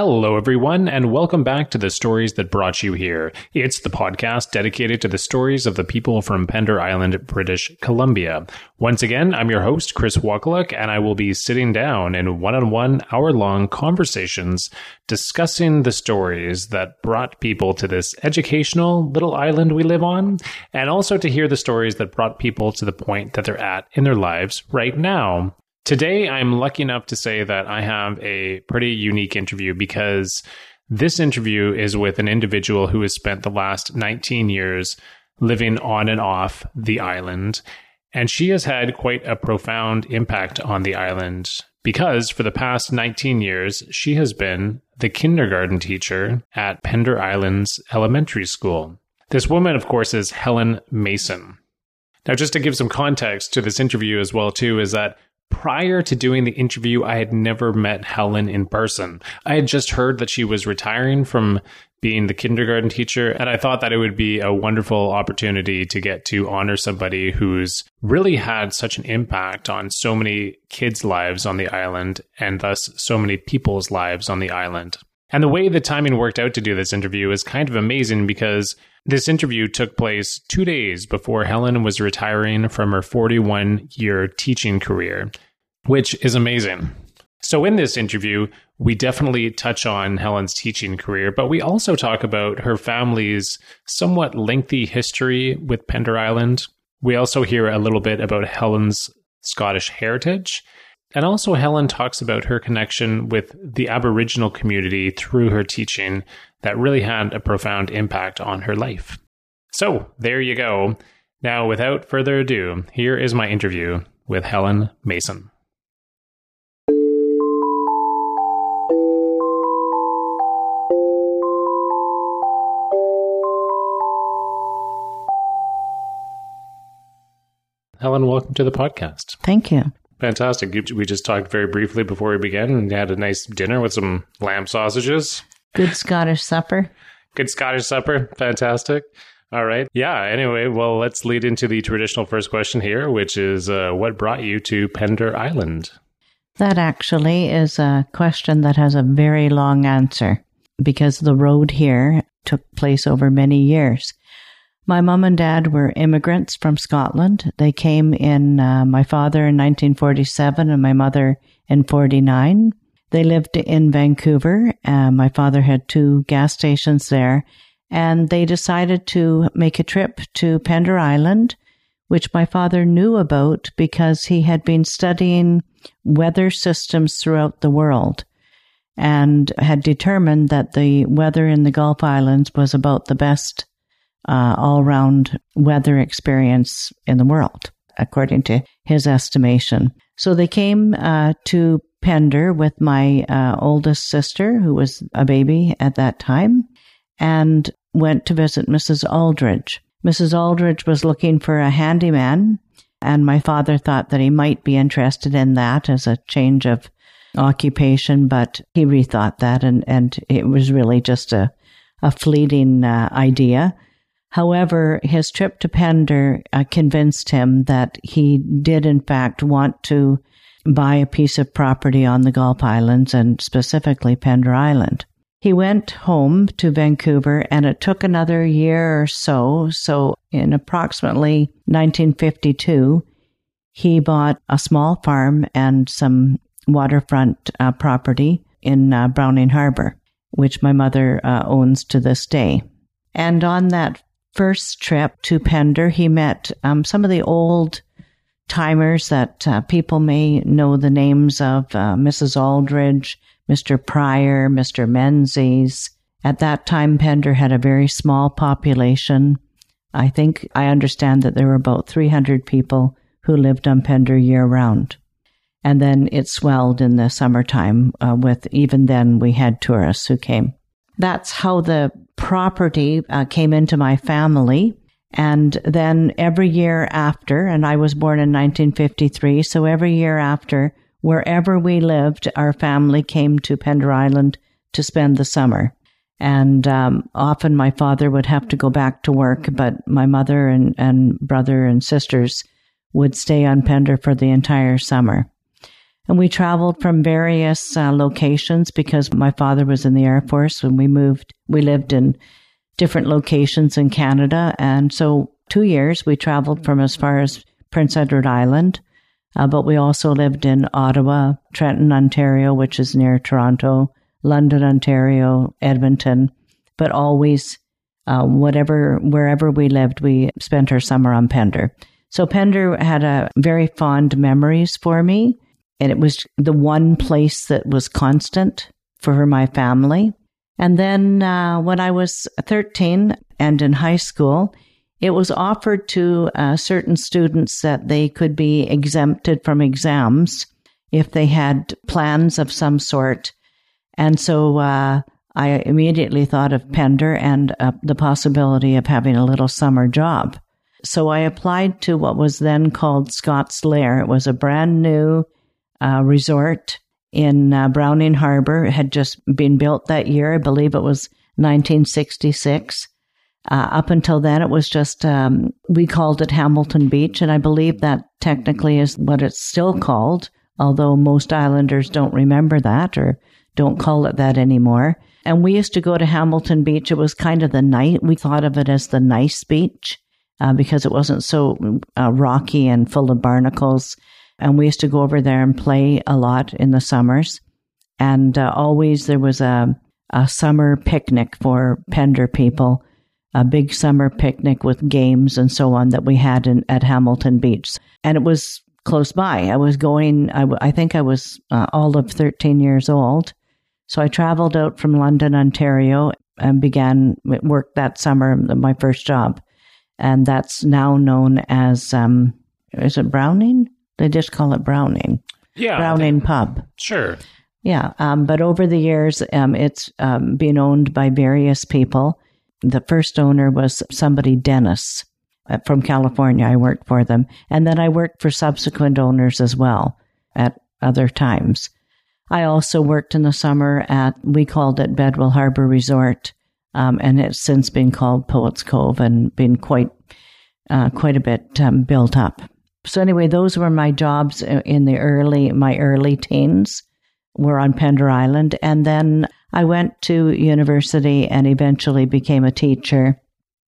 Hello, everyone, and welcome back to the stories that brought you here. It's the podcast dedicated to the stories of the people from Pender Island, British Columbia. Once again, I'm your host, Chris Wakaluk, and I will be sitting down in one on one hour long conversations discussing the stories that brought people to this educational little island we live on, and also to hear the stories that brought people to the point that they're at in their lives right now. Today, I'm lucky enough to say that I have a pretty unique interview because this interview is with an individual who has spent the last 19 years living on and off the island. And she has had quite a profound impact on the island because for the past 19 years, she has been the kindergarten teacher at Pender Islands Elementary School. This woman, of course, is Helen Mason. Now, just to give some context to this interview as well, too, is that Prior to doing the interview, I had never met Helen in person. I had just heard that she was retiring from being the kindergarten teacher, and I thought that it would be a wonderful opportunity to get to honor somebody who's really had such an impact on so many kids' lives on the island and thus so many people's lives on the island. And the way the timing worked out to do this interview is kind of amazing because this interview took place two days before Helen was retiring from her 41 year teaching career, which is amazing. So, in this interview, we definitely touch on Helen's teaching career, but we also talk about her family's somewhat lengthy history with Pender Island. We also hear a little bit about Helen's Scottish heritage. And also, Helen talks about her connection with the Aboriginal community through her teaching that really had a profound impact on her life. So, there you go. Now, without further ado, here is my interview with Helen Mason. Helen, welcome to the podcast. Thank you. Fantastic. We just talked very briefly before we began and had a nice dinner with some lamb sausages. Good Scottish supper. Good Scottish supper. Fantastic. All right. Yeah. Anyway, well, let's lead into the traditional first question here, which is uh, what brought you to Pender Island? That actually is a question that has a very long answer because the road here took place over many years. My mom and dad were immigrants from Scotland. They came in, uh, my father in 1947 and my mother in 49. They lived in Vancouver. Uh, my father had two gas stations there, and they decided to make a trip to Pender Island, which my father knew about because he had been studying weather systems throughout the world and had determined that the weather in the Gulf Islands was about the best uh, all round weather experience in the world, according to his estimation. So they came uh, to Pender with my uh, oldest sister, who was a baby at that time, and went to visit Mrs. Aldridge. Mrs. Aldridge was looking for a handyman, and my father thought that he might be interested in that as a change of occupation, but he rethought that, and, and it was really just a, a fleeting uh, idea. However, his trip to Pender uh, convinced him that he did, in fact, want to buy a piece of property on the Gulf Islands and specifically Pender Island. He went home to Vancouver and it took another year or so. So, in approximately 1952, he bought a small farm and some waterfront uh, property in uh, Browning Harbor, which my mother uh, owns to this day. And on that first trip to Pender, he met um, some of the old timers that uh, people may know the names of uh, Mrs. Aldridge, Mr. Pryor, Mr. Menzies. At that time, Pender had a very small population. I think I understand that there were about 300 people who lived on Pender year round. And then it swelled in the summertime uh, with even then we had tourists who came. That's how the property uh, came into my family. And then every year after, and I was born in 1953, so every year after, wherever we lived, our family came to Pender Island to spend the summer. And um, often my father would have to go back to work, but my mother and, and brother and sisters would stay on Pender for the entire summer. And we traveled from various uh, locations because my father was in the Air Force when we moved. We lived in different locations in Canada. And so, two years we traveled from as far as Prince Edward Island, uh, but we also lived in Ottawa, Trenton, Ontario, which is near Toronto, London, Ontario, Edmonton, but always, uh, whatever, wherever we lived, we spent our summer on Pender. So Pender had a very fond memories for me, and it was the one place that was constant for my family. And then uh, when I was 13 and in high school, it was offered to uh, certain students that they could be exempted from exams if they had plans of some sort. And so uh, I immediately thought of Pender and uh, the possibility of having a little summer job. So I applied to what was then called Scott's Lair. It was a brand new uh, resort in uh, Browning Harbor. It had just been built that year. I believe it was 1966. Uh, up until then, it was just, um, we called it Hamilton Beach, and I believe that technically is what it's still called, although most islanders don't remember that or don't call it that anymore. And we used to go to Hamilton Beach. It was kind of the night, we thought of it as the nice beach uh, because it wasn't so uh, rocky and full of barnacles. And we used to go over there and play a lot in the summers. And uh, always there was a, a summer picnic for Pender people, a big summer picnic with games and so on that we had in, at Hamilton Beach. And it was close by. I was going, I, I think I was uh, all of 13 years old. So I traveled out from London, Ontario, and began work that summer, my first job and that's now known as um, is it Browning? They just call it Browning. Yeah, Browning Pub. Sure. Yeah, um, but over the years, um, it's um, been owned by various people. The first owner was somebody Dennis uh, from California. I worked for them, and then I worked for subsequent owners as well at other times. I also worked in the summer at we called it Bedwell Harbor Resort um, and it's since been called Poets Cove and been quite uh, quite a bit um, built up. So anyway, those were my jobs in the early my early teens. Were on Pender Island, and then I went to university and eventually became a teacher.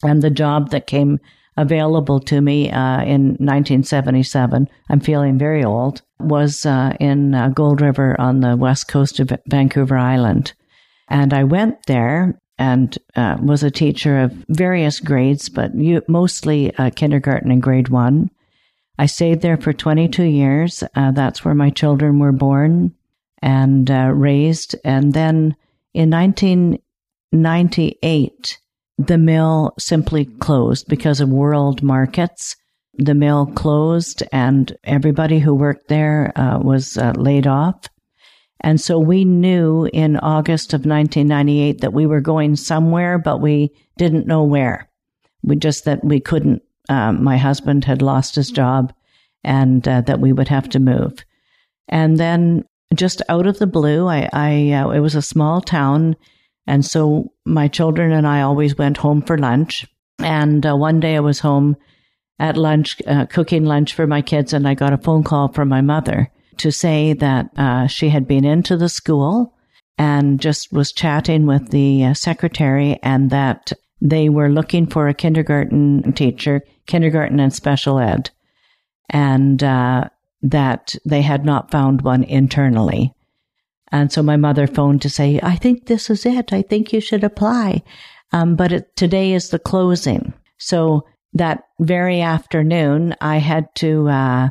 And the job that came available to me uh, in 1977, I'm feeling very old, was uh, in uh, Gold River on the west coast of Vancouver Island. And I went there and uh, was a teacher of various grades, but mostly uh, kindergarten and grade one. I stayed there for 22 years. Uh, that's where my children were born and uh, raised. And then in 1998, the mill simply closed because of world markets. The mill closed, and everybody who worked there uh, was uh, laid off. And so we knew in August of 1998 that we were going somewhere, but we didn't know where. We just that we couldn't. Um, my husband had lost his job, and uh, that we would have to move. And then, just out of the blue, I, I uh, it was a small town, and so my children and I always went home for lunch. And uh, one day I was home at lunch, uh, cooking lunch for my kids, and I got a phone call from my mother to say that uh, she had been into the school and just was chatting with the uh, secretary and that they were looking for a kindergarten teacher, kindergarten and special ed, and uh, that they had not found one internally. And so my mother phoned to say, I think this is it. I think you should apply. Um, but it, today is the closing. So that very afternoon, I had to uh,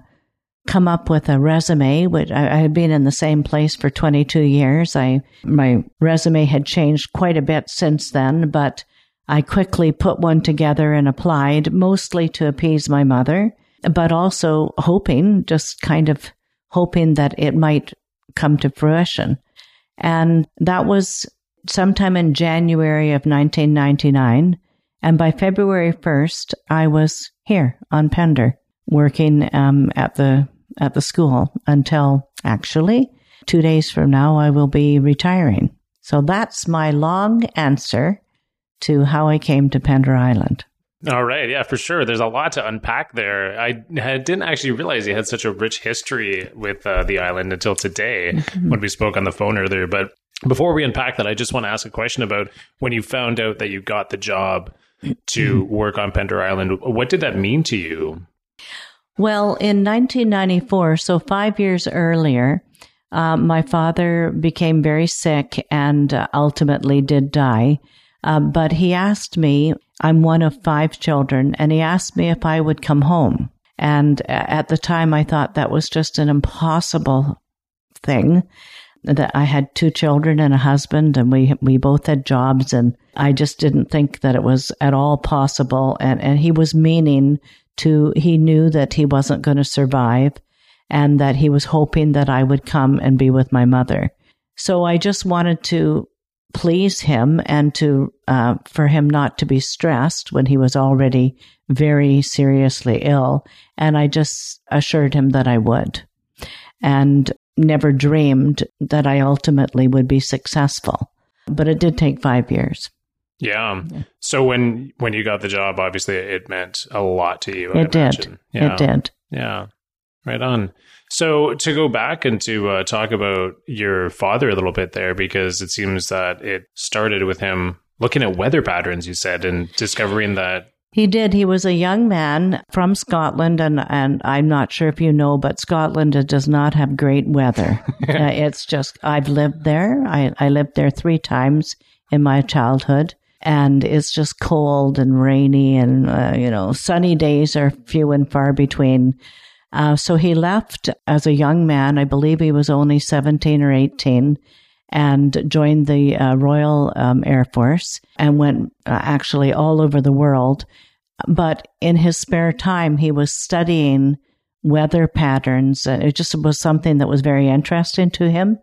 come up with a resume, which I, I, had been in the same place for 22 years. I, my resume had changed quite a bit since then, but I quickly put one together and applied mostly to appease my mother, but also hoping, just kind of hoping that it might come to fruition. And that was sometime in January of 1999. And by February 1st, I was here on Pender working um, at the at the school until actually two days from now I will be retiring. So that's my long answer to how I came to Pender Island. All right, yeah, for sure. There's a lot to unpack there. I didn't actually realize you had such a rich history with uh, the island until today mm-hmm. when we spoke on the phone earlier. But before we unpack that, I just want to ask a question about when you found out that you got the job to mm-hmm. work on Pender Island. What did that mean to you? Well, in 1994, so five years earlier, uh, my father became very sick and uh, ultimately did die. Uh, but he asked me, I'm one of five children, and he asked me if I would come home. And at the time, I thought that was just an impossible thing. That I had two children and a husband, and we we both had jobs, and I just didn't think that it was at all possible. And and he was meaning to. He knew that he wasn't going to survive, and that he was hoping that I would come and be with my mother. So I just wanted to please him and to uh, for him not to be stressed when he was already very seriously ill and i just assured him that i would and never dreamed that i ultimately would be successful but it did take 5 years yeah. yeah. So when when you got the job, obviously it meant a lot to you. It imagine. did. Yeah. It did. Yeah. Right on. So to go back and to uh, talk about your father a little bit there, because it seems that it started with him looking at weather patterns. You said and discovering that he did. He was a young man from Scotland, and, and I'm not sure if you know, but Scotland does not have great weather. uh, it's just, I've lived there. I, I lived there three times in my childhood, and it's just cold and rainy, and, uh, you know, sunny days are few and far between. Uh, so he left as a young man. I believe he was only 17 or 18 and joined the uh, Royal um, Air Force and went uh, actually all over the world. But in his spare time, he was studying weather patterns. Uh, it just was something that was very interesting to him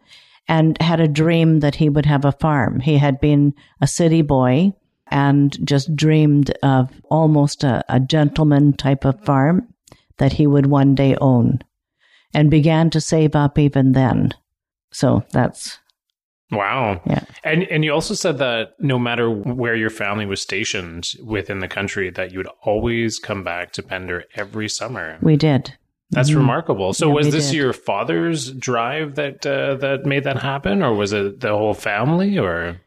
and had a dream that he would have a farm. He had been a city boy and just dreamed of almost a, a gentleman type of farm that he would one day own and began to save up even then. So that's Wow. Yeah. And and you also said that no matter where your family was stationed within the country that you would always come back to Pender every summer. We did. That's mm-hmm. remarkable. So yeah, was this did. your father's drive that uh, that made that happen or was it the whole family or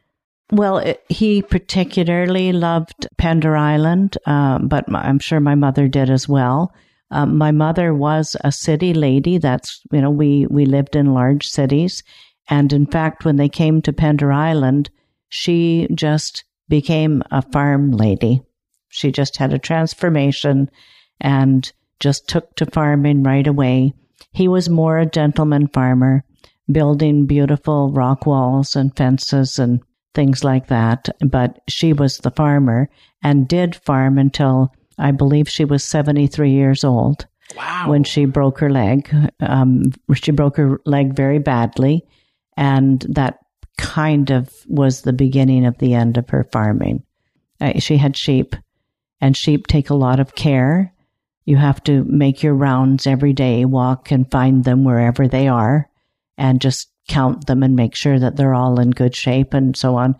well, it, he particularly loved Pender Island, um, but I'm sure my mother did as well. Um, my mother was a city lady. That's, you know, we, we lived in large cities. And in fact, when they came to Pender Island, she just became a farm lady. She just had a transformation and just took to farming right away. He was more a gentleman farmer, building beautiful rock walls and fences and things like that. But she was the farmer and did farm until I believe she was 73 years old. Wow. When she broke her leg. Um, she broke her leg very badly. And that kind of was the beginning of the end of her farming. Uh, she had sheep, and sheep take a lot of care. You have to make your rounds every day, walk and find them wherever they are, and just count them and make sure that they're all in good shape and so on.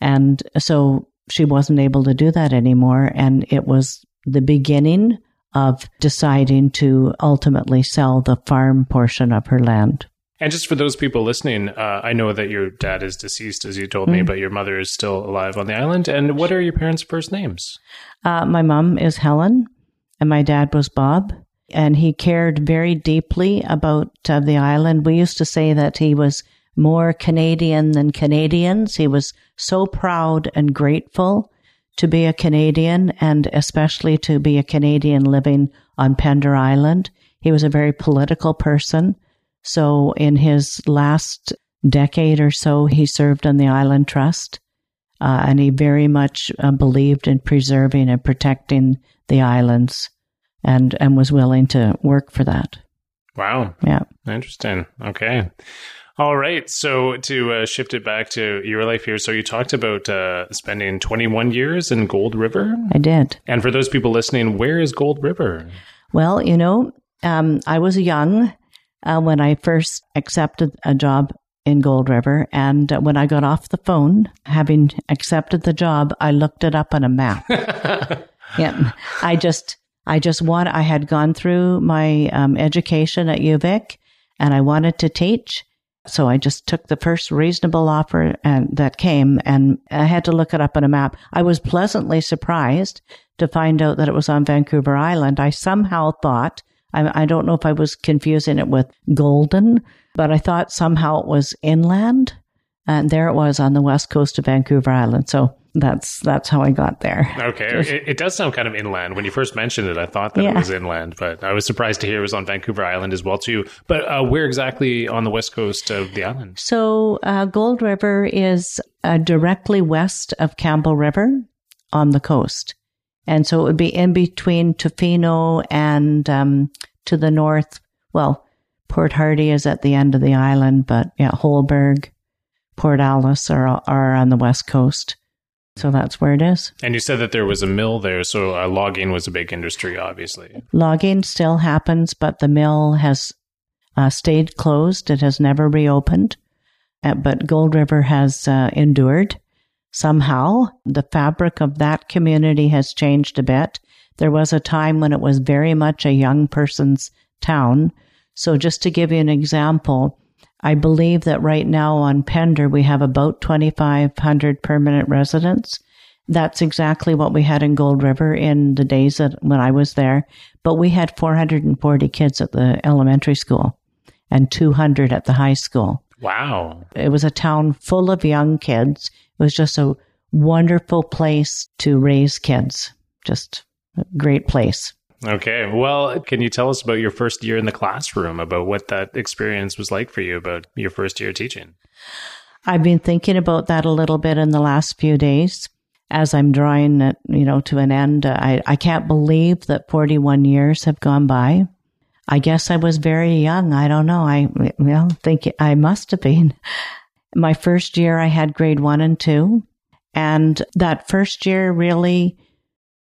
And so she wasn't able to do that anymore. And it was the beginning of deciding to ultimately sell the farm portion of her land. And just for those people listening, uh, I know that your dad is deceased, as you told mm me, but your mother is still alive on the island. And what are your parents' first names? Uh, my mom is Helen, and my dad was Bob. And he cared very deeply about uh, the island. We used to say that he was more Canadian than Canadians. He was so proud and grateful to be a Canadian and especially to be a Canadian living on Pender Island. He was a very political person. So in his last decade or so, he served on the Island Trust. Uh, and he very much uh, believed in preserving and protecting the islands and, and was willing to work for that. Wow. Yeah. Interesting. Okay. All right. So to uh, shift it back to your life here, so you talked about uh, spending 21 years in Gold River. I did. And for those people listening, where is Gold River? Well, you know, um, I was young uh, when I first accepted a job in Gold River. And when I got off the phone, having accepted the job, I looked it up on a map. yeah. I just, I just want, I had gone through my um, education at UVic and I wanted to teach. So I just took the first reasonable offer and that came and I had to look it up on a map. I was pleasantly surprised to find out that it was on Vancouver Island. I somehow thought, I, I don't know if I was confusing it with Golden, but I thought somehow it was inland. And there it was on the west coast of Vancouver Island. So that's that's how I got there. Okay, it, it, does sound kind of inland. When you first mentioned it, I thought that yeah. it was inland, but I was surprised to hear it was on Vancouver Island as well too. But uh, where exactly on the west coast of the island? So uh, Gold River is uh, directly west of Campbell River on the coast, and so it would be in between Tofino and um, to the north. Well, Port Hardy is at the end of the island, but yeah, Holberg Port Alice are, are on the west coast. So that's where it is. And you said that there was a mill there, so uh, logging was a big industry, obviously. Logging still happens, but the mill has uh, stayed closed. It has never reopened. Uh, but Gold River has uh, endured somehow. The fabric of that community has changed a bit. There was a time when it was very much a young person's town. So, just to give you an example, I believe that right now on Pender, we have about 2,500 permanent residents. That's exactly what we had in Gold River in the days that when I was there. But we had 440 kids at the elementary school and 200 at the high school. Wow. It was a town full of young kids. It was just a wonderful place to raise kids. Just a great place. Okay. Well, can you tell us about your first year in the classroom, about what that experience was like for you, about your first year teaching? I've been thinking about that a little bit in the last few days as I'm drawing it, you know, to an end. I, I can't believe that 41 years have gone by. I guess I was very young. I don't know. I, well, think I must have been. My first year, I had grade one and two. And that first year really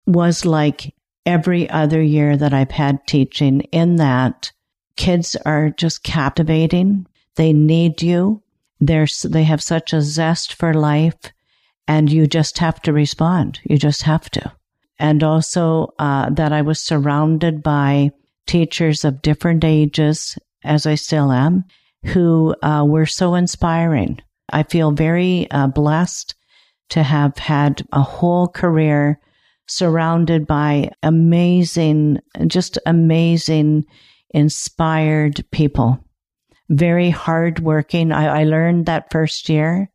was like every other year that I've had teaching in that kids are just captivating. They need you. They're, they have such a zest for life and you just have to respond. You just have to. And also, uh, that I was surrounded by teachers of different ages, as I still am, who uh, were so inspiring. I feel very uh, blessed to have had a whole career surrounded by amazing, just amazing, inspired people. Very hardworking. I, I learned that first year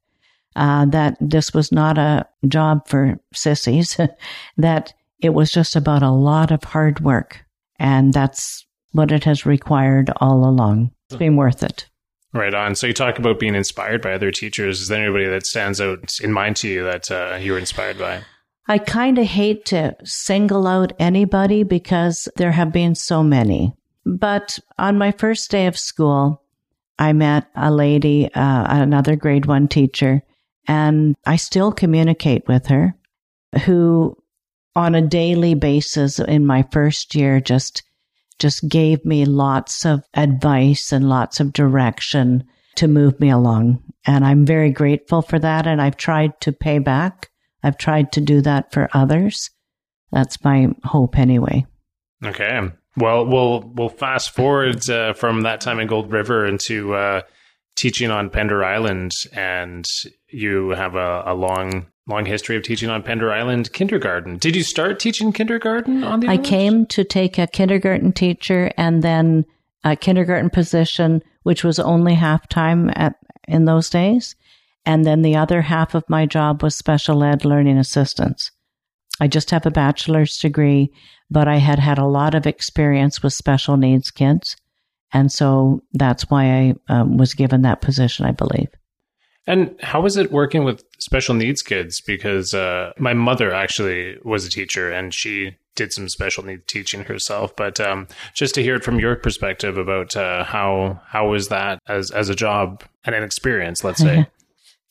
uh, that this was not a job for sissies, that it was just about a lot of hard work. And that's what it has required all along. It's been worth it. Right on. So you talk about being inspired by other teachers. Is there anybody that stands out in mind to you that uh, you were inspired by? I kind of hate to single out anybody because there have been so many. But on my first day of school, I met a lady, uh, another grade one teacher, and I still communicate with her, who on a daily basis in my first year just just gave me lots of advice and lots of direction to move me along. And I'm very grateful for that. And I've tried to pay back I've tried to do that for others. That's my hope anyway. Okay. Well, we'll we'll fast forward uh, from that time in Gold River into uh, teaching on Pender Island, and you have a, a, long long history of teaching on Pender Island kindergarten. Did you start teaching kindergarten on the? Island? I came to take a kindergarten teacher and then a kindergarten position, which was only half time at in those days. And then the other half of my job was special ed learning assistance. I just have a bachelor's degree, but I had had a lot of experience with special needs kids. And so that's why I um, was given that position, I believe. And how was it working with special needs kids? Because uh, my mother actually was a teacher and she did some special needs teaching herself. But um, just to hear it from your perspective about uh, how how was that as as a job and an experience, let's say.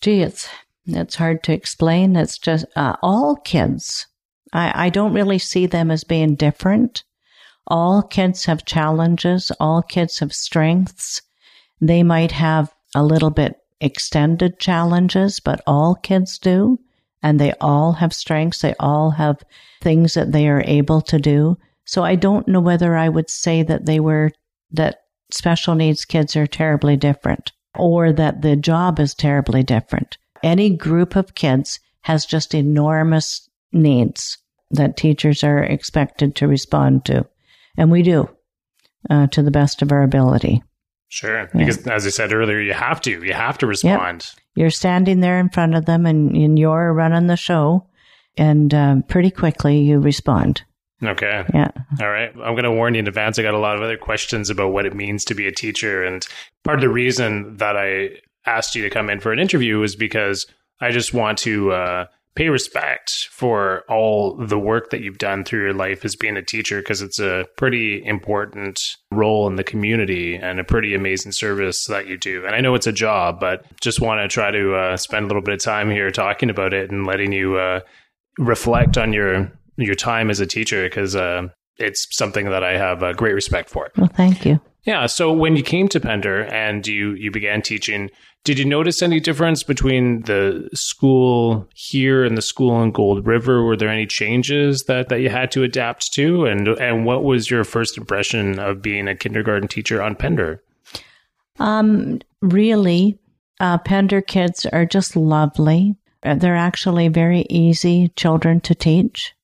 gee, it's it's hard to explain. It's just uh, all kids. I, I don't really see them as being different. All kids have challenges. All kids have strengths. They might have a little bit extended challenges, but all kids do. and they all have strengths. They all have things that they are able to do. So I don't know whether I would say that they were, that special needs kids are terribly different or that the job is terribly different. Any group of kids has just enormous needs that teachers are expected to respond to. And we do uh, to the best of our ability. Sure. Because yeah. as I said earlier, you have to. You have to respond. Yep. You're standing there in front of them and, and you're running the show, and um, pretty quickly you respond. Okay. Yeah. All right. I'm going to warn you in advance. I got a lot of other questions about what it means to be a teacher. And part of the reason that I asked you to come in for an interview was because I just want to uh, pay respect for all the work that you've done through your life as being a teacher because it's a pretty important role in the community and a pretty amazing service that you do. And I know it's a job, but just want to try to uh, spend a little bit of time here talking about it and letting you uh, reflect on your your time as a teacher because uh, it's something that I have a great respect for. Well, thank you. Yeah. So when you came to Pender and you you began teaching, did you notice any difference between the school here and the school in Gold River? Were there any changes that, that you had to adapt to? And and what was your first impression of being a kindergarten teacher on Pender? Um, really, uh, Pender kids are just lovely. They're actually very easy children to teach.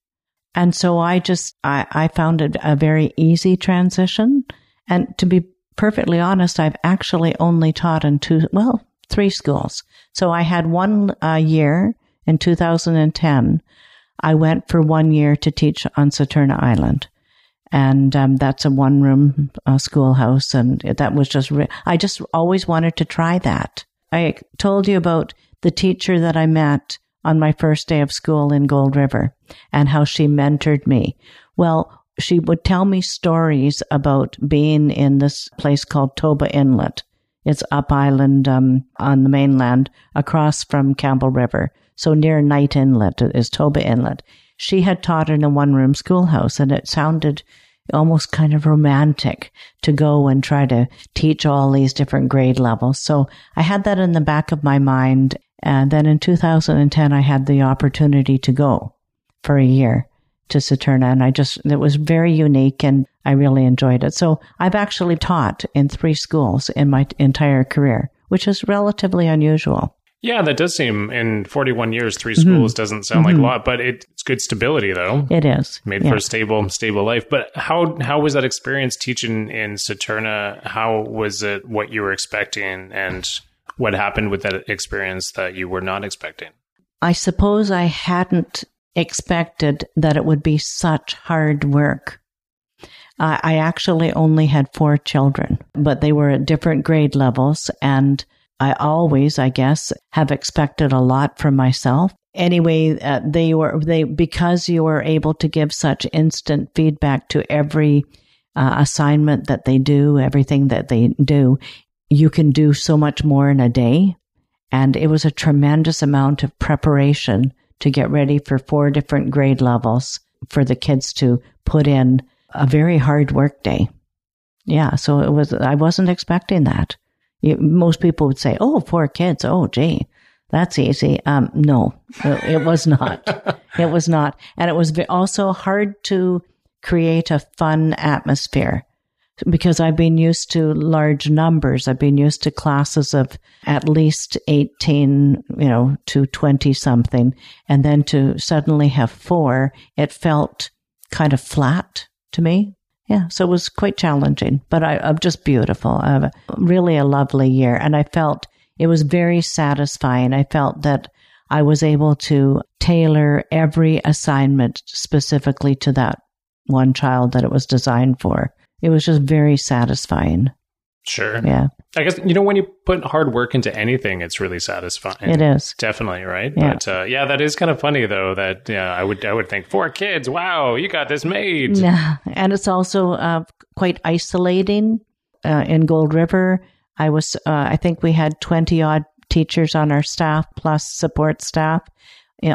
And so I just, I, I found it a very easy transition. And to be perfectly honest, I've actually only taught in two, well, three schools. So I had one uh, year in 2010. I went for one year to teach on Saturna Island. And um, that's a one room uh, schoolhouse. And that was just, re- I just always wanted to try that. I told you about the teacher that I met on my first day of school in Gold River and how she mentored me. Well, she would tell me stories about being in this place called Toba Inlet. It's up island um, on the mainland across from Campbell River. So near Knight Inlet is Toba Inlet. She had taught in a one room schoolhouse and it sounded almost kind of romantic to go and try to teach all these different grade levels. So I had that in the back of my mind. And then in 2010, I had the opportunity to go for a year to Saturna. And I just, it was very unique and I really enjoyed it. So I've actually taught in three schools in my entire career, which is relatively unusual. Yeah, that does seem in 41 years, 3 mm-hmm. schools mm-hmm. doesn't sound mm-hmm. like a lot, but it's good stability though. It is. Made yeah. for a stable, stable life. But how, how was that experience teaching in Saturna? How was it what you were expecting and what happened with that experience that you were not expecting? I suppose I hadn't expected that it would be such hard work. I actually only had four children, but they were at different grade levels. And I always, I guess, have expected a lot from myself. Anyway, uh, they were, they, because you were able to give such instant feedback to every uh, assignment that they do, everything that they do, you can do so much more in a day. And it was a tremendous amount of preparation to get ready for four different grade levels for the kids to put in a very hard work day. Yeah, so it was, I wasn't expecting that. You, most people would say, oh, four kids. Oh, gee, that's easy. Um, no, it, it was not. it was not. And it was also hard to create a fun atmosphere because I've been used to large numbers. I've been used to classes of at least 18, you know, to 20 something. And then to suddenly have four, it felt kind of flat to me. Yeah. So it was quite challenging, but I, am just beautiful. Uh, really a lovely year. And I felt it was very satisfying. I felt that I was able to tailor every assignment specifically to that one child that it was designed for it was just very satisfying. Sure. Yeah. I guess you know when you put hard work into anything, it's really satisfying. It is definitely right. Yeah. But uh, yeah, that is kind of funny though. That yeah, I would I would think four kids. Wow, you got this made. Yeah, and it's also uh, quite isolating. Uh, in Gold River, I was uh, I think we had twenty odd teachers on our staff plus support staff.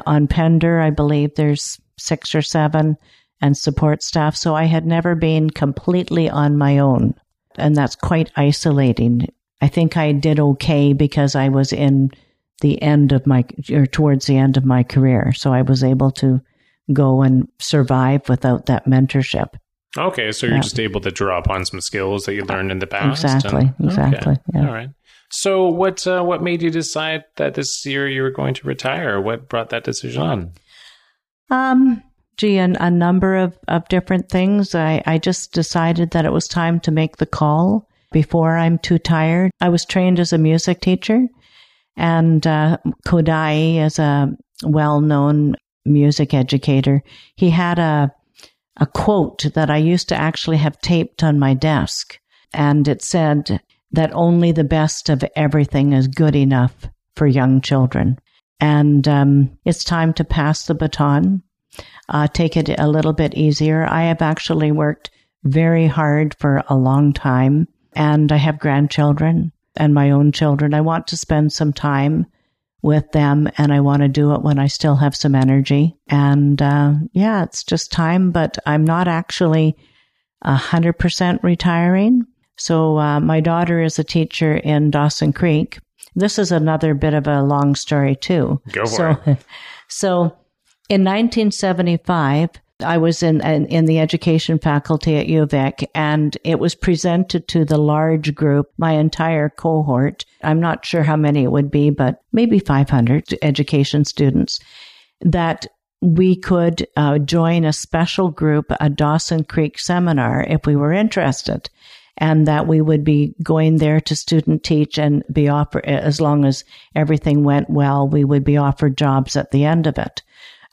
On Pender, I believe there's six or seven and support staff. So I had never been completely on my own. And that's quite isolating. I think I did okay because I was in the end of my or towards the end of my career. So I was able to go and survive without that mentorship. Okay, so you're yeah. just able to draw upon some skills that you learned in the past. Exactly. And, exactly. Okay. Yeah. All right. So what uh, what made you decide that this year you were going to retire? What brought that decision on? Um, gee, a, number of, of different things. I, I just decided that it was time to make the call before I'm too tired. I was trained as a music teacher, and uh, Kodály, as a well known music educator, he had a a quote that I used to actually have taped on my desk. And it said that only the best of everything is good enough for young children. And um, it's time to pass the baton, uh, take it a little bit easier. I have actually worked very hard for a long time, and I have grandchildren and my own children. I want to spend some time with them and I want to do it when I still have some energy. And uh, yeah, it's just time, but I'm not actually 100% retiring. So uh, my daughter is a teacher in Dawson Creek. This is another bit of a long story too. Go for so, it. So in 1975, I was in, in, in the education faculty at UVic, and it was presented to the large group, my entire cohort. I'm not sure how many it would be, but maybe 500 education students that we could uh, join a special group, a Dawson Creek seminar, if we were interested, and that we would be going there to student teach and be offered, as long as everything went well, we would be offered jobs at the end of it.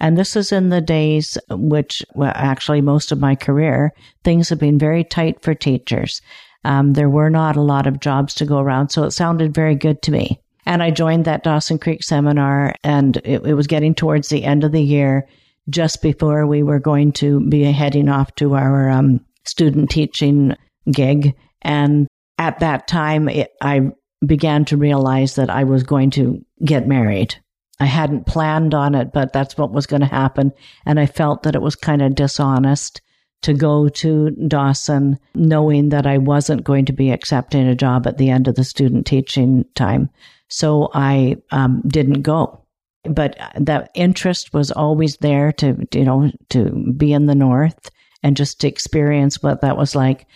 And this is in the days which, well, actually, most of my career, things have been very tight for teachers. Um, there were not a lot of jobs to go around, so it sounded very good to me. And I joined that Dawson Creek seminar, and it, it was getting towards the end of the year, just before we were going to be heading off to our um, student teaching gig. And at that time, it, I began to realize that I was going to get married. I hadn't planned on it, but that's what was going to happen. And I felt that it was kind of dishonest to go to Dawson knowing that I wasn't going to be accepting a job at the end of the student teaching time. So I um, didn't go. But that interest was always there to, you know, to be in the North and just to experience what that was like.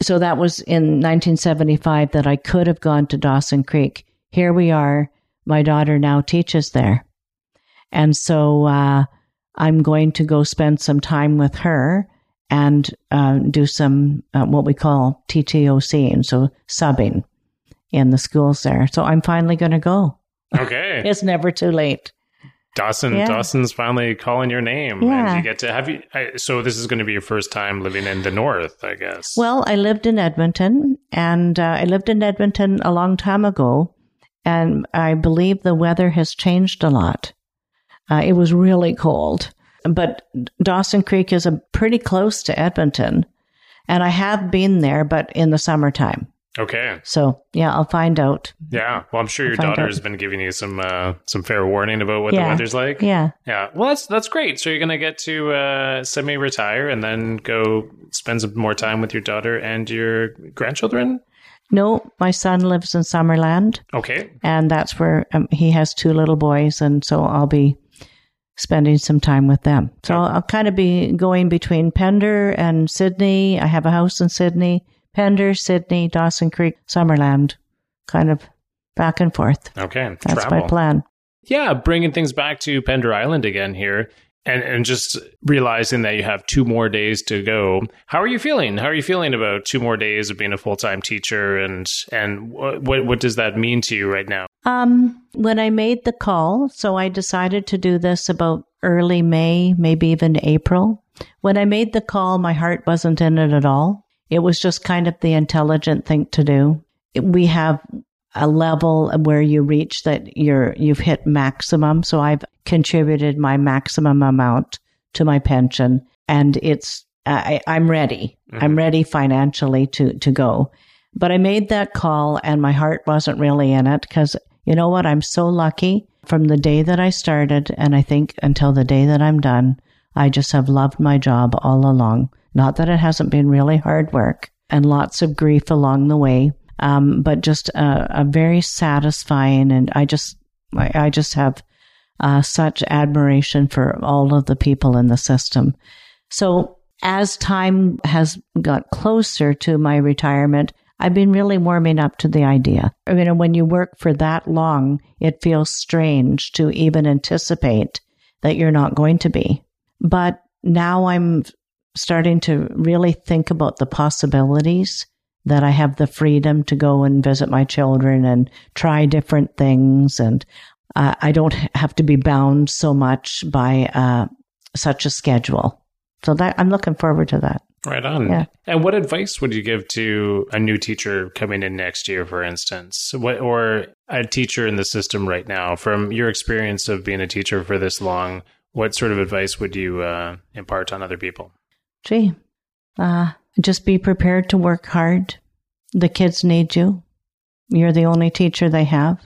So that was in 1975 that I could have gone to Dawson Creek. Here we are my daughter now teaches there. And so uh, I'm going to go spend some time with her and uh, do some uh, what we call TTOC, and so subbing in the schools there. So I'm finally going to go. Okay, it's never too late. Dawson, yeah. Dawson's finally calling your name, yeah. and you get to have you. I, so this is going to be your first time living in the north, I guess. Well, I lived in Edmonton, and uh, I lived in Edmonton a long time ago, and I believe the weather has changed a lot. Uh, it was really cold, but Dawson Creek is a pretty close to Edmonton, and I have been there, but in the summertime. Okay. So yeah, I'll find out. Yeah. Well, I'm sure your daughter has been giving you some uh, some fair warning about what yeah. the weather's like. Yeah. Yeah. Well, that's that's great. So you're gonna get to uh, semi retire and then go spend some more time with your daughter and your grandchildren. No, my son lives in Summerland. Okay. And that's where um, he has two little boys. And so I'll be spending some time with them. So I'll, I'll kind of be going between Pender and Sidney. I have a house in Sidney, Pender, Sidney, Dawson Creek, Summerland, kind of back and forth. Okay. That's Travel. my plan. Yeah, bringing things back to Pender Island again here and and just realizing that you have two more days to go. How are you feeling? How are you feeling about two more days of being a full time teacher, and and what what does that mean to you right now? Um, when I made the call, so I decided to do this about early May, maybe even April. When I made the call, my heart wasn't in it at all. It was just kind of the intelligent thing to do. We have a level where you reach that you're you've hit maximum. So I've contributed my maximum amount to my pension, and it's I, am ready. Mm-hmm. I'm ready financially to to go. But I made that call, and my heart wasn't really in it because you know what? I'm so lucky from the day that I started, and I think until the day that I'm done, I just have loved my job all along. Not that it hasn't been really hard work and lots of grief along the way, um, but just a, a very satisfying and I just I, I just have uh, such admiration for all of the people in the system. So as time has got closer to my retirement, I've been really warming up to the idea. I mean, when you work for that long, it feels strange to even anticipate that you're not going to be. But now I'm starting to really think about the possibilities that I have the freedom to go and visit my children and try different things. And uh, I don't have to be bound so much by uh, such a schedule. So that I'm looking forward to that. Right on. Yeah. And what advice would you give to a new teacher coming in next year, for instance, what, or a teacher in the system right now? From your experience of being a teacher for this long, what sort of advice would you uh, impart on other people? Gee, uh, just be prepared to work hard. The kids need you. You're the only teacher they have,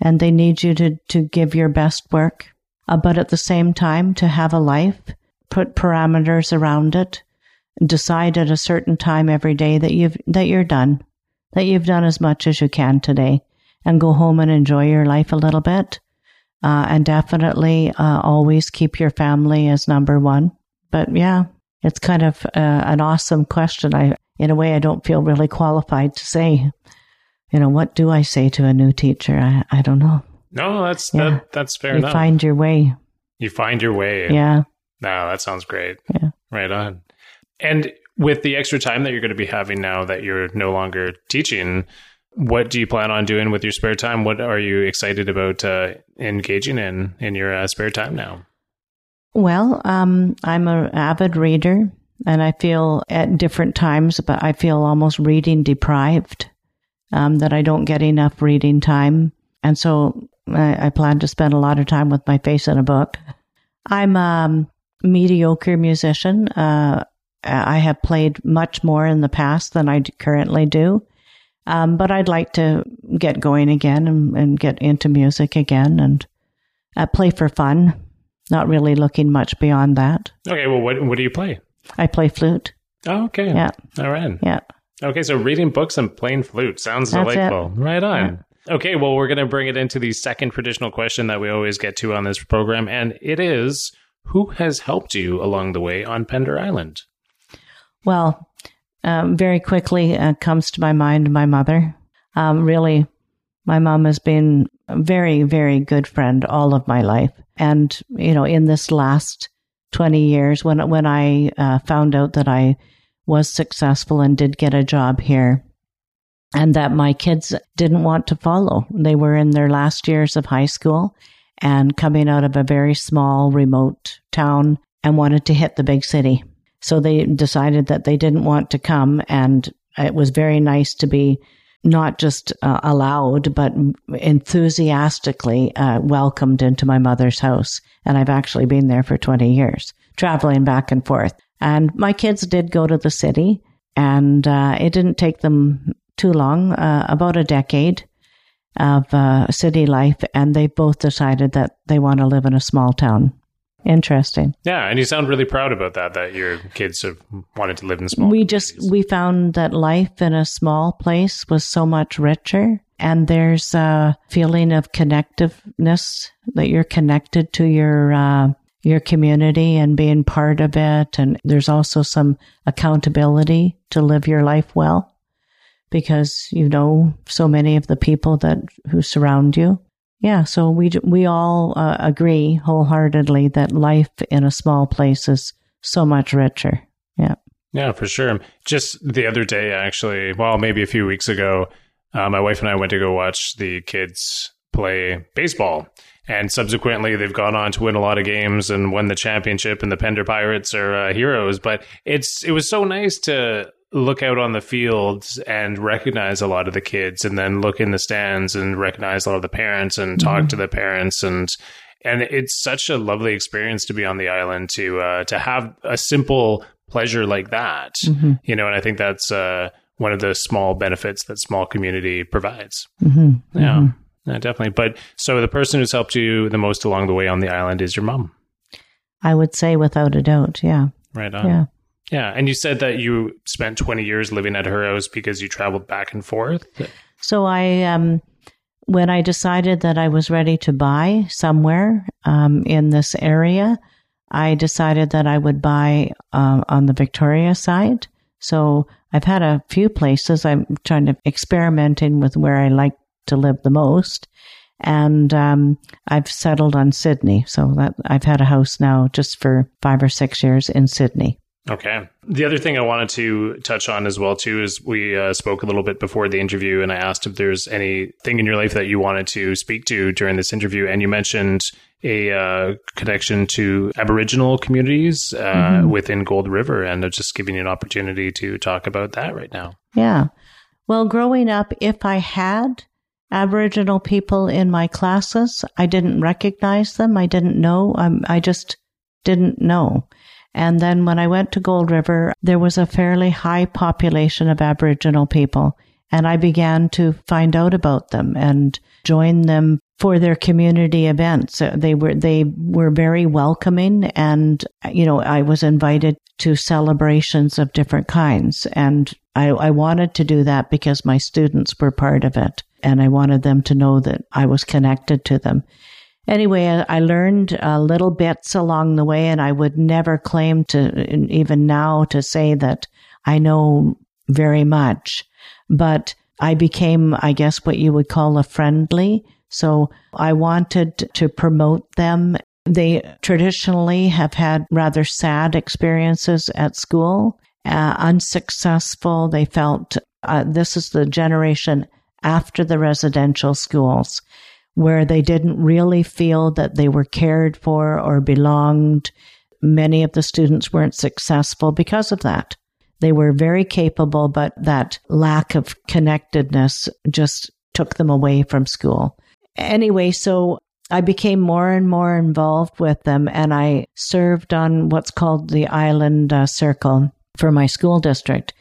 and they need you to, to give your best work. Uh, but at the same time, to have a life, put parameters around it decide at a certain time every day that you've that you're done, that you've done as much as you can today, and go home and enjoy your life a little bit. Uh, and definitely uh, always keep your family as number one. But yeah, it's kind of uh, an awesome question. I, in a way, I don't feel really qualified to say. You know, what do I say to a new teacher? I, I don't know. No, that's yeah. that, that's fair enough. you enough. Find your way. You find your way. Yeah. No, that sounds great. Yeah. Right on. And with the extra time that you're going to be having now that you're no longer teaching, what do you plan on doing with your spare time? What are you excited about uh, engaging in in your uh, spare time now? Well, um, I'm an avid reader, and I feel at different times, but I feel almost reading deprived. Um, that I don't get enough reading time, and so I, I, plan to spend a lot of time with my face in a book. I'm a mediocre musician. Uh, I have played much more in the past than I currently do. Um, but I'd like to get going again and, and get into music again and uh, play for fun. Not really looking much beyond that. Okay, well, what what do you play? I play flute. Oh, okay. Yeah. All right. Yeah. Okay, so reading books and playing flute sounds That's delightful. It. Right on. Yeah. Okay, well, we're going to bring it into the second traditional question that we always get to on this program, and it is who has helped you along the way on Pender Island? Well, um, very quickly uh, comes to my mind my mother. Um, really, my mom has been a very, very good friend all of my life. And, you know, in this last 20 years, when, when I uh, found out that I was successful and did get a job here, and that my kids didn't want to follow, they were in their last years of high school and coming out of a very small, remote town and wanted to hit the big city. So they decided that they didn't want to come. And it was very nice to be not just uh, allowed, but enthusiastically uh, welcomed into my mother's house. And I've actually been there for 20 years, traveling back and forth. And my kids did go to the city, and uh, it didn't take them too long, uh, about a decade of uh, city life. And they both decided that they want to live in a small town. Interesting. Yeah, and you sound really proud about that. That your kids have wanted to live in small. We just we found that life in a small place was so much richer, and there's a feeling of connectiveness that you're connected to your uh, your community and being part of it, and there's also some accountability to live your life well because you know so many of the people that who surround you yeah, so we we all uh, agree wholeheartedly that life in a small place is so much richer. Yeah. Yeah, for sure. Just the other day, actually, well, maybe a few weeks ago, uh, my wife and I went to go watch the kids play baseball. And subsequently, they've gone on to win a lot of games and won the championship. And the Pender Pirates are uh, heroes. But it's it was so nice to look out on the fields and recognize a lot of the kids and then look in the stands and recognize a lot of the parents and talk mm-hmm. to the parents and and it's such a lovely experience to be on the island to uh, to have a simple pleasure like that mm-hmm. you know and i think that's uh, one of the small benefits that small community provides mm-hmm. yeah. Mm-hmm. yeah definitely but so the person who's helped you the most along the way on the island is your mom i would say without a doubt yeah right on yeah yeah, and you said that you spent 20 years living at her house because you traveled back and forth. So I um when I decided that I was ready to buy somewhere um, in this area, I decided that I would buy uh, on the Victoria side. So I've had a few places. I'm trying to experimenting with where I like to live the most, and um, I've settled on Sidney. So that I've had a house now just for five or six years in Sidney. Okay. The other thing I wanted to touch on as well too is we uh, spoke a little bit before the interview, and I asked if there's anything in your life that you wanted to speak to during this interview, and you mentioned a uh, connection to Aboriginal communities uh, mm-hmm. within Gold River, and I'm just giving you an opportunity to talk about that right now. Yeah. Well, growing up, if I had Aboriginal people in my classes, I didn't recognize them. I didn't know. Um, I just didn't know. And then when I went to Gold River, there was a fairly high population of Aboriginal people. And I began to find out about them and join them for their community events. Uh, they were, they were very welcoming. And, you know, I was invited to celebrations of different kinds. And I, I wanted to do that because my students were part of it. And I wanted them to know that I was connected to them. Anyway, I learned uh, little bits along the way, and I would never claim to, even now, to say that I know very much. But I became, I guess, what you would call a friendly. So I wanted to promote them. They traditionally have had rather sad experiences at school, uh, unsuccessful. They felt uh, this is the generation after the residential schools where they didn't really feel that they were cared for or belonged. Many of the students weren't successful because of that. They were very capable, but that lack of connectedness just took them away from school. Anyway, so I became more and more involved with them, and I served on what's called the Island uh, Circle for my school district.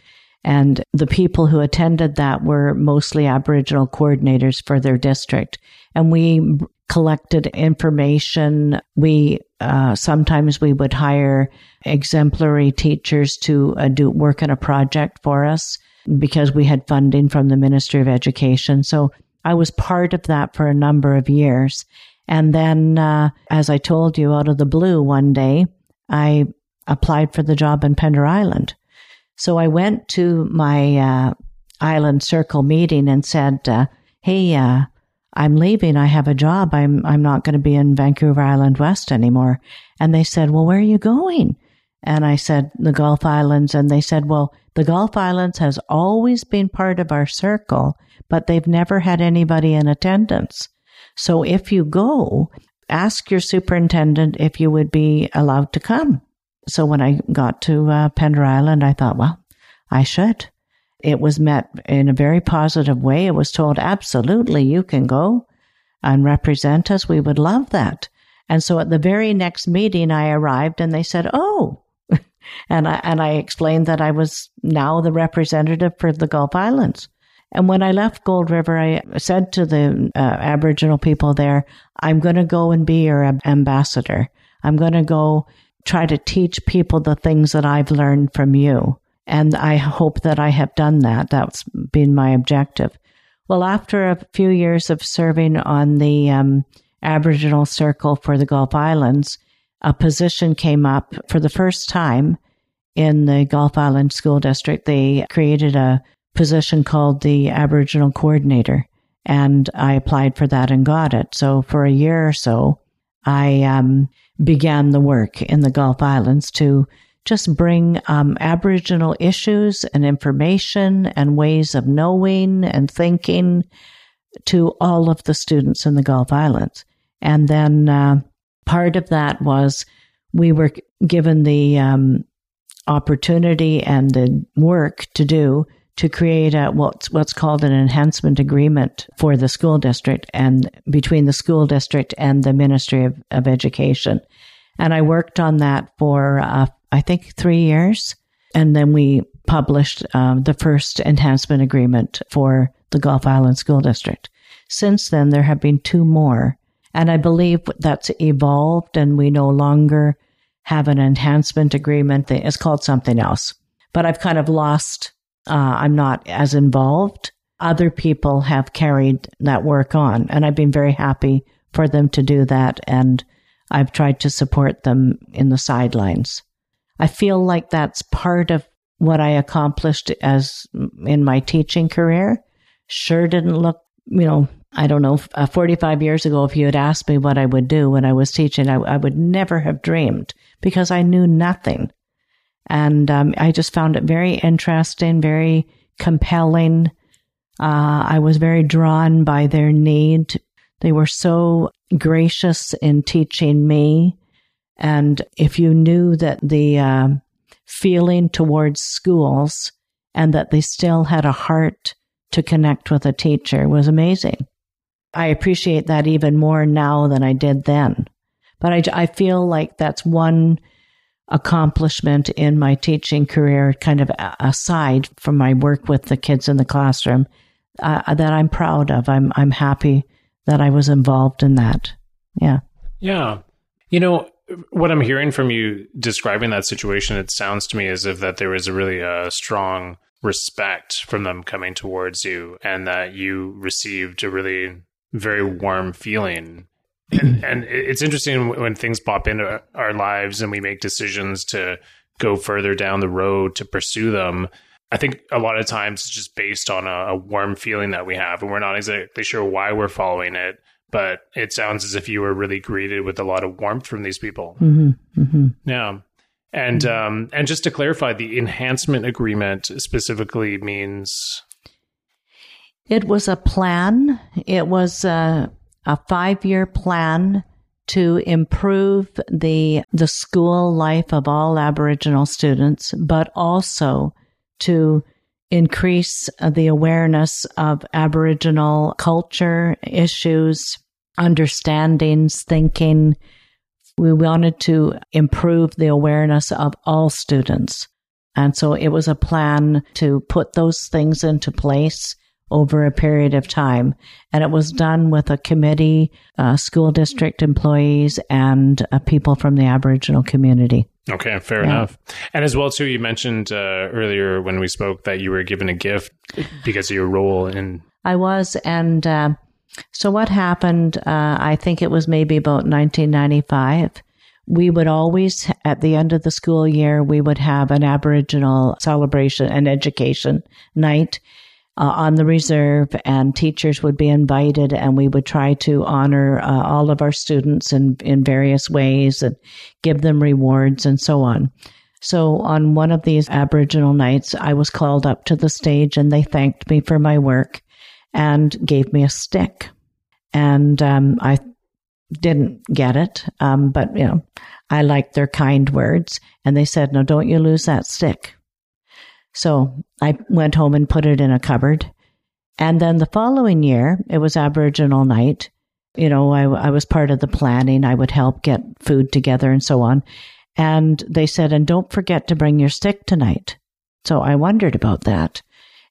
And the people who attended that were mostly Aboriginal coordinators for their district. And we collected information. We uh, sometimes we would hire exemplary teachers to uh, do work on a project for us because we had funding from the Ministry of Education. So I was part of that for a number of years. And then, uh, as I told you, out of the blue one day, I applied for the job in Pender Island. So I went to my uh, island circle meeting and said, uh, "Hey, uh, I'm leaving. I have a job. I'm I'm not going to be in Vancouver Island West anymore." And they said, "Well, where are you going?" And I said, "The Gulf Islands." And they said, "Well, the Gulf Islands has always been part of our circle, but they've never had anybody in attendance. So if you go, ask your superintendent if you would be allowed to come." So when I got to uh, Pender Island, I thought, well, I should. It was met in a very positive way. It was told, absolutely, you can go and represent us. We would love that. And so at the very next meeting, I arrived and they said, oh, and I, and I explained that I was now the representative for the Gulf Islands. And when I left Gold River, I said to the uh, Aboriginal people there, I'm going to go and be your ambassador. I'm going to go try to teach people the things that I've learned from you. And I hope that I have done that. That's been my objective. Well, after a few years of serving on the um, Aboriginal Circle for the Gulf Islands, a position came up for the first time in the Gulf Island School District. They created a position called the Aboriginal Coordinator, and I applied for that and got it. So for a year or so, I um, began the work in the Gulf Islands to just bring um, Aboriginal issues and information and ways of knowing and thinking to all of the students in the Gulf Islands. And then uh, part of that was we were given the um, opportunity and the work to do to create a, what's what's called an enhancement agreement for the school district and between the school district and the Ministry of, of Education. And I worked on that for uh, I think three years, and then we published um, the first enhancement agreement for the Gulf Island School District. Since then, there have been two more, and I believe that's evolved, and we no longer have an enhancement agreement. It's called something else, but I've kind of lost uh, I'm not as involved other people have carried that work on. And I've been very happy for them to do that. And I've tried to support them in the sidelines. I feel like that's part of what I accomplished as in my teaching career. Sure didn't look, you know, I don't know, uh, 45 years ago, if you had asked me what I would do when I was teaching, I, I would never have dreamed because I knew nothing. And um, I just found it very interesting, very compelling. Uh, I was very drawn by their need. They were so gracious in teaching me. And if you knew that the uh, feeling towards schools and that they still had a heart to connect with a teacher was amazing. I appreciate that even more now than I did then. But I, I feel like that's one accomplishment in my teaching career, kind of aside from my work with the kids in the classroom, uh, that I'm proud of. I'm I'm happy that I was involved in that. Yeah. Yeah. You know, what I'm hearing from you describing that situation, it sounds to me as if that there was a really uh, strong respect from them coming towards you and that you received a really very warm feeling. And, and it's interesting when things pop into our lives and we make decisions to go further down the road to pursue them. I think a lot of times it's just based on a, a warm feeling that we have, and we're not exactly sure why we're following it. But it sounds as if you were really greeted with a lot of warmth from these people. Mm-hmm, mm-hmm. Yeah. And mm-hmm. um, and just to clarify, the enhancement agreement specifically means it was a plan. It was a, a five year plan to improve the the school life of all Aboriginal students, but also to increase the awareness of Aboriginal culture issues, understandings, thinking. We wanted to improve the awareness of all students. And so it was a plan to put those things into place over a period of time. And it was done with a committee, uh, school district employees, and uh, people from the Aboriginal community. Okay, fair yeah. enough. And as well, too, you mentioned uh, earlier when we spoke that you were given a gift because of your role in. I was, and uh, so what happened? Uh, I think it was maybe about 1995 we would always, at the end of the school year, we would have an Aboriginal celebration and education night uh, on the reserve, and teachers would be invited, and we would try to honor uh, all of our students in, in various ways and give them rewards and so on. So on one of these Aboriginal nights, I was called up to the stage and they thanked me for my work and gave me a stick. And um, I didn't get it, um, but you know, I liked their kind words. And they said, "No, don't you lose that stick." So I went home and put it in a cupboard. And then the following year, it was Aboriginal night. You know, I, I was part of the planning. I would help get food together and so on. And they said, and don't forget to bring your stick tonight. So I wondered about that.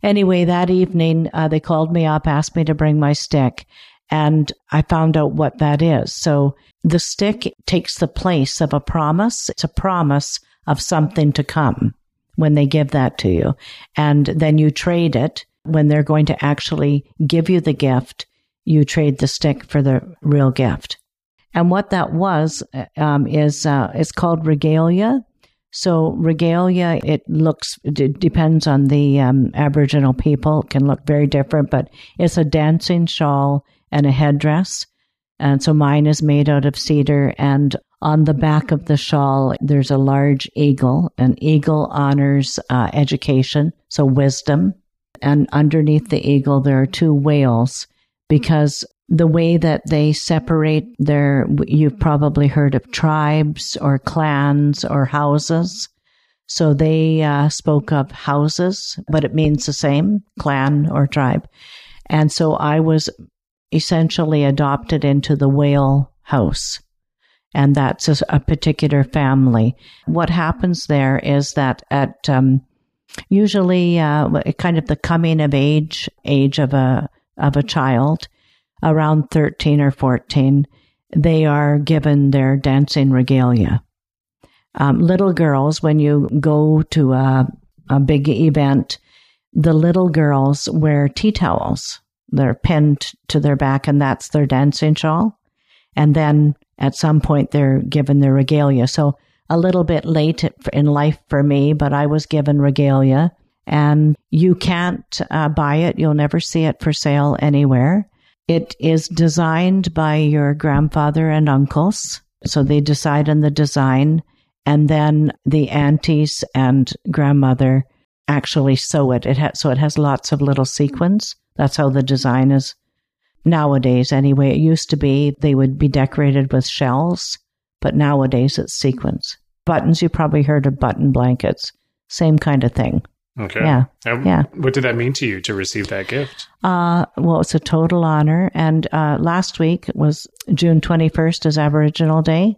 Anyway, that evening, uh, they called me up, asked me to bring my stick, and I found out what that is. So the stick takes the place of a promise. It's a promise of something to come when they give that to you. And then you trade it when they're going to actually give you the gift. You trade the stick for the real gift. And what that was um, is uh, it's called regalia. So regalia, it looks it depends on the um, Aboriginal people. It can look very different, but it's a dancing shawl and a headdress. And so mine is made out of cedar, and on the back of the shawl, there's a large eagle. An eagle honors uh, education, so wisdom. And underneath the eagle, there are two whales because the way that they separate their, you've probably heard of tribes or clans or houses. So they uh, spoke of houses, but it means the same clan or tribe. And so I was essentially adopted into the whale house and that's a, a particular family. What happens there is that at um, usually uh, kind of the coming of age age of a of a child, around thirteen or fourteen, they are given their dancing regalia. Um, little girls, when you go to a, a big event, the little girls wear tea towels. They're pinned to their back, and that's their dancing shawl. And then at some point, they're given their regalia. So a little bit late in life for me, but I was given regalia. And you can't uh, buy it. You'll never see it for sale anywhere. It is designed by your grandfather and uncles. So they decide on the design. And then the aunties and grandmother actually sew it. It ha- so it has lots of little sequins. That's how the design is nowadays. Anyway, it used to be they would be decorated with shells, but nowadays it's sequins. Buttons, you probably heard of button blankets. Same kind of thing. Okay. Yeah. And Yeah. What did that mean to you to receive that gift? Uh, well, it's a total honor. And uh, last week was June 21st is Aboriginal Day.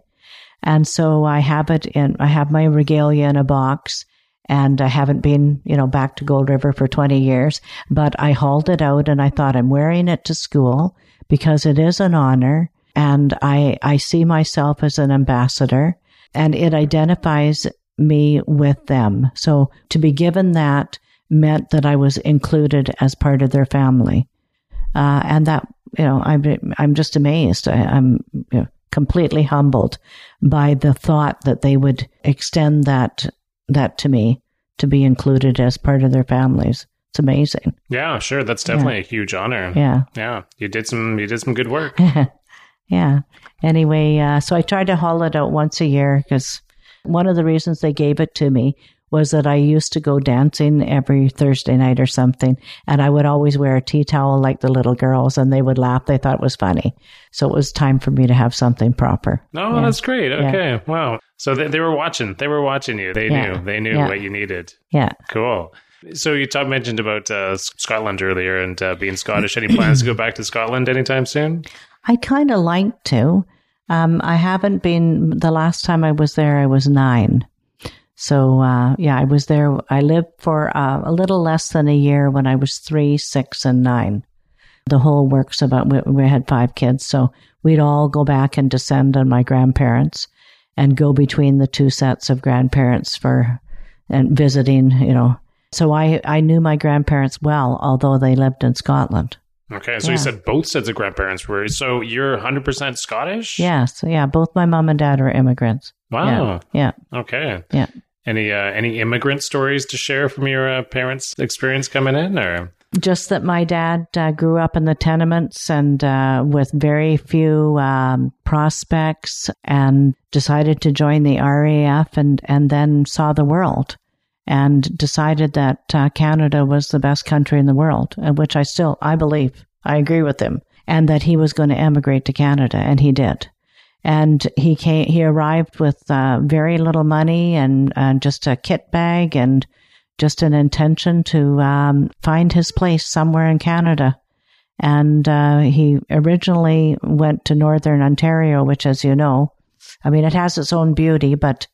And so I have it in, I have my regalia in a box and I haven't been, you know, back to Gold River for 20 years, but I hauled it out and I thought I'm wearing it to school because it is an honor and I, I see myself as an ambassador and it identifies me with them. So to be given that meant that I was included as part of their family. Uh, and that, you know, I'm, I'm just amazed. I, I'm you know, completely humbled by the thought that they would extend that, that to me to be included as part of their families. It's amazing. Yeah, sure. That's definitely a huge honor. Yeah. Yeah. You did some you did some good work. yeah. Anyway, uh, so I tried to haul it out once a year because one of the reasons they gave it to me was that I used to go dancing every Thursday night or something, and I would always wear a tea towel like the little girls, and they would laugh. They thought it was funny. So it was time for me to have something proper. No, Yeah. that's great. Okay. Wow. So they, they were watching. They were watching you. They Yeah. knew. They knew Yeah. what you needed. Yeah. Cool. So you talk, mentioned about uh, Scotland earlier and uh, being Scottish. Any plans to go back to Scotland anytime soon? I kind of like to. Um, I haven't been, the last time I was there, I was nine. So, uh, yeah, I was there. I lived for uh, a little less than a year when I was three, six, and nine. The whole works about, we, we had five kids. So we'd all go back and descend on my grandparents and go between the two sets of grandparents for, and visiting, you know. So I, I knew my grandparents well, although they lived in Scotland. Okay. So Yeah. you said both sets of grandparents were. So you're 100% Scottish? Yes. Yeah. Both my mom and dad are immigrants. Wow. Yeah. Okay. Yeah. Any uh, any immigrant stories to share from your uh, parents' experience coming in, or Just that my dad uh, grew up in the tenements and uh, with very few um, prospects and decided to join the RAF and, and then saw the world and decided that uh, Canada was the best country in the world, and which I still, I believe, I agree with him, and that he was going to emigrate to Canada, and he did. And he came, he arrived with uh, very little money and uh, just a kit bag and just an intention to um, find his place somewhere in Canada. And uh, he originally went to Northern Ontario, which, as you know, I mean, it has its own beauty, but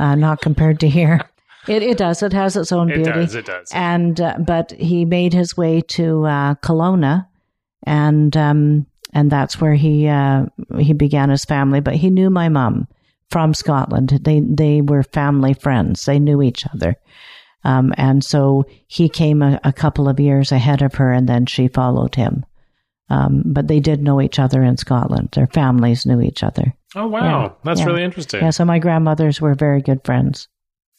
uh, not compared to here. It, it does. It has its own it beauty. does, it does. And uh, but he made his way to uh, Kelowna, and um, and that's where he uh, he began his family. But he knew my mom from Scotland. They they were family friends. They knew each other, um, and so he came a, a couple of years ahead of her, and then she followed him. Um, but they did know each other in Scotland. Their families knew each other. oh wow, yeah, that's yeah. really interesting. Yeah, so my grandmothers were very good friends.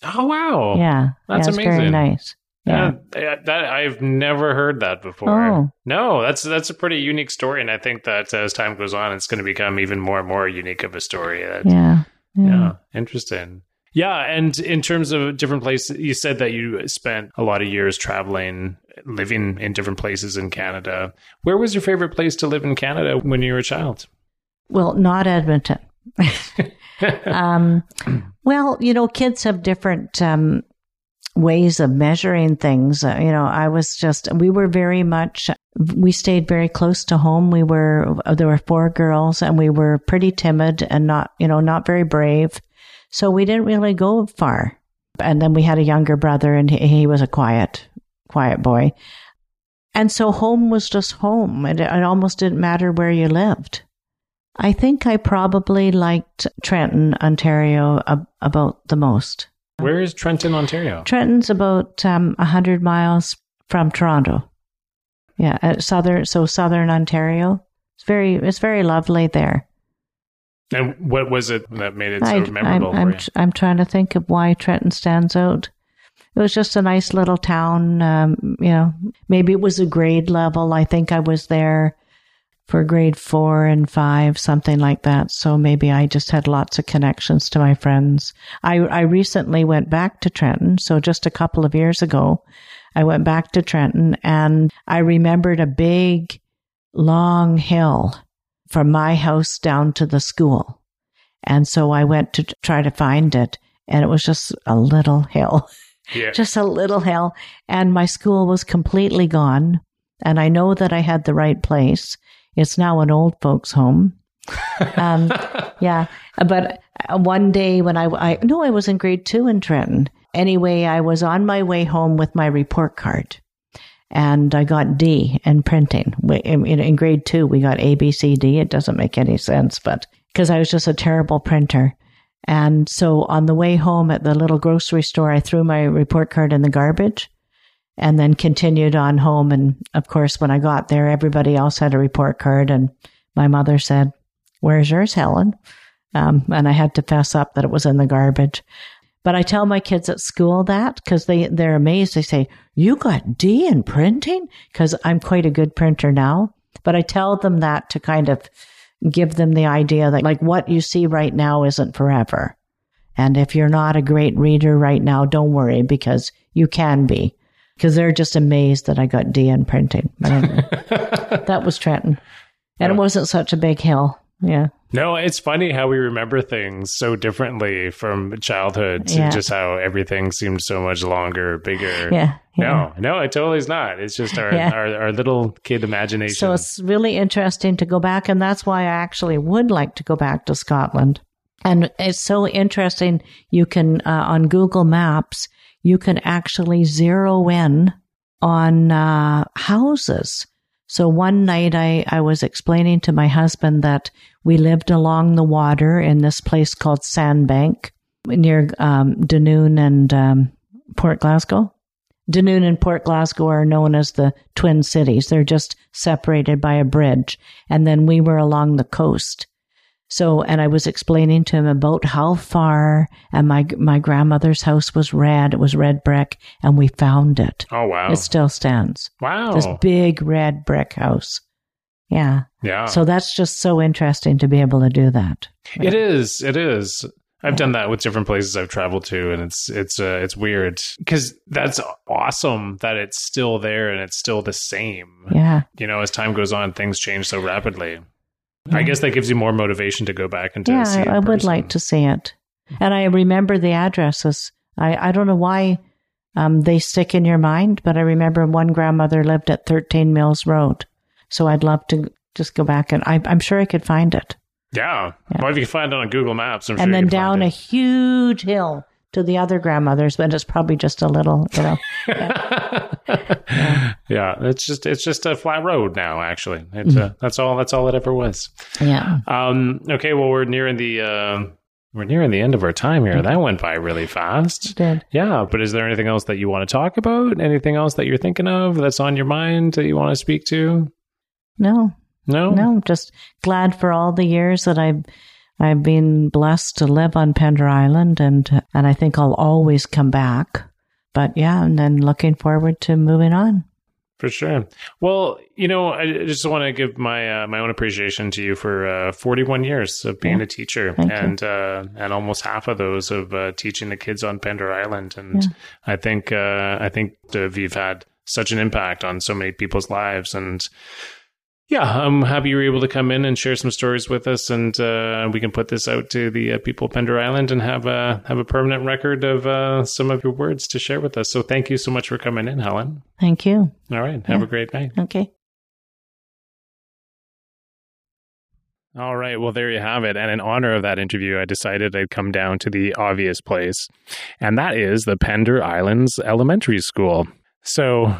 Oh wow. yeah, that's yeah, it's very nice. Yeah. Yeah, yeah, that I've never heard that before. Oh. No, that's that's a pretty unique story, and I think that as time goes on, it's going to become even more and more unique of a story. That, yeah. yeah, interesting. Yeah, and in terms of different places, you said that you spent a lot of years traveling, living in different places in Canada. Where was your favorite place to live in Canada when you were a child? Well, not Edmonton. um, well, you know, kids have different um, ways of measuring things. Uh, you know, I was just, we were very much, we stayed very close to home. We were, there were four girls and we were pretty timid and not, you know, not very brave. So we didn't really go far. And then we had a younger brother and he, he was a quiet, quiet boy. And so home was just home. It, it almost didn't matter where you lived. I think I probably liked Trenton, Ontario, ab- about the most. Where is Trenton, Ontario? Trenton's about um, 100 miles from Toronto. Yeah, uh, southern so southern Ontario. It's very it's very lovely there. And what was it that made it so I, memorable I'm, I'm, you? I'm trying to think of why Trenton stands out. It was just a nice little town. Um, you know, maybe it was a grade level. I think I was there for grade four and five, something like that. So maybe I just had lots of connections to my friends. I, I recently went back to Trenton. So just a couple of years ago, I went back to Trenton and I remembered a big, long hill from my house down to the school. And so I went to try to find it and it was just a little hill, Yeah. just a little hill. And my school was completely gone. And I know that I had the right place. It's now an old folks home. um, yeah. But uh, one day when I, I, no, I was in grade two in Trenton. Anyway, I was on my way home with my report card and I got D in printing. In, in grade two, we got A, B, C, D. It doesn't make any sense, but because I was just a terrible printer. And so on the way home at the little grocery store, I threw my report card in the garbage and then continued on home. And of course, when I got there, everybody else had a report card. And my mother said, Where's yours, Helen? Um, and I had to fess up that it was in the garbage. But I tell my kids at school that because they, they're amazed. They say, You got D in printing? Because I'm quite a good printer now. But I tell them that to kind of give them the idea that, like, what you see right now isn't forever. And if you're not a great reader right now, don't worry because you can be. Because they're just amazed that I got D in printing. Anyway, that was Trenton. And it wasn't such a big hill. Yeah. No, it's funny how we remember things so differently from childhood to Yeah. just how everything seemed so much longer, bigger. Yeah. yeah. No, no, it totally is not. It's just our, Yeah. our, our little kid imagination. So it's really interesting to go back, and that's why I actually would like to go back to Scotland. And it's so interesting. You can uh, on Google Maps, you can actually zero in on uh, houses. So one night I, I was explaining to my husband that we lived along the water in this place called Sandbank near um, Dunoon and um, Port Glasgow. Dunoon and Port Glasgow are known as the Twin Cities. They're just separated by a bridge. And then we were along the coast. So, and I was explaining to him about how far, and my my grandmother's house was red. It was red brick, and we found it. oh, wow. It still stands. wow. This big red brick house. Yeah. yeah. So that's just so interesting to be able to do that. It is. It is. I've done that with different places I've traveled to, and it's it's uh, it's weird because that's awesome that it's still there and it's still the same. Yeah. You know, as time goes on, things change so rapidly. I guess that gives you more motivation to go back and to yeah, see. I, I would like to see it. And I remember the addresses. I, I don't know why um, they stick in your mind, but I remember one grandmother lived at 13 Mills Road. So I'd love to just go back and I, I'm sure I could find it. Yeah. Well, if you can find it on Google Maps, I'm sure and then down a huge hill to the other grandmother's, but it's probably just a little, you know. yeah, it's just it's just a flat road now. Actually, it's, Mm-hmm. uh, that's all. That's all it ever was. yeah. Um. Okay. Well, we're nearing the uh, we're nearing the end of our time here. That went by really fast. Did. Yeah, but is there anything else that you want to talk about? Anything else that you're thinking of that's on your mind that you want to speak to? No, No. no, just glad for all the years that I've I've been blessed to live on Pender Island, and and I think I'll always come back. But yeah, and then looking forward to moving on. For sure. Well, you know, I just want to give my uh, my own appreciation to you for uh, 41 years of being Yeah. a teacher, Thank and uh, and almost half of those of uh, teaching the kids on Pender Island. And Yeah. I think uh, I think you've had such an impact on so many people's lives, and yeah, I'm happy you were able to come in and share some stories with us, and uh, we can put this out to the uh, people of Pender Island and have a have a permanent record of uh, some of your words to share with us. So thank you so much for coming in, Helen. Thank you. All right, have Yeah. a great night. Okay. All right. Well, there you have it. And in honor of that interview, I decided I'd come down to the obvious place, and that is the Pender Islands Elementary School. So,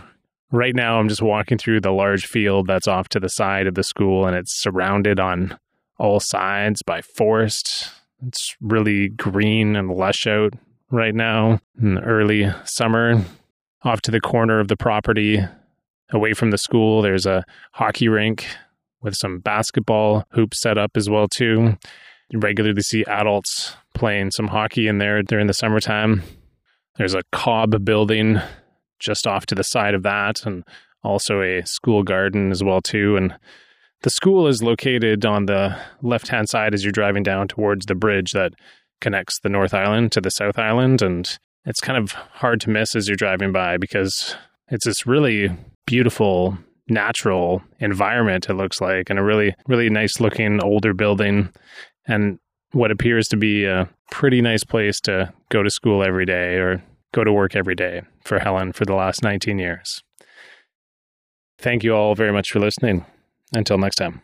right now, I'm just walking through the large field that's off to the side of the school, and it's surrounded on all sides by forest. It's really green and lush out right now in early summer. off to the corner of the property, away from the school, there's a hockey rink with some basketball hoops set up as well too. You regularly see adults playing some hockey in there during the summertime. There's a cob building just off to the side of that and also a school garden as well too. And the school is located on the left-hand side as you're driving down towards the bridge that connects the North Island to the South Island. And it's kind of hard to miss as you're driving by because it's this really beautiful natural environment it looks like and a really really nice looking older building and what appears to be a pretty nice place to go to school every day or go to work every day for Helen for the last 19 years. Thank you all very much for listening. Until next time.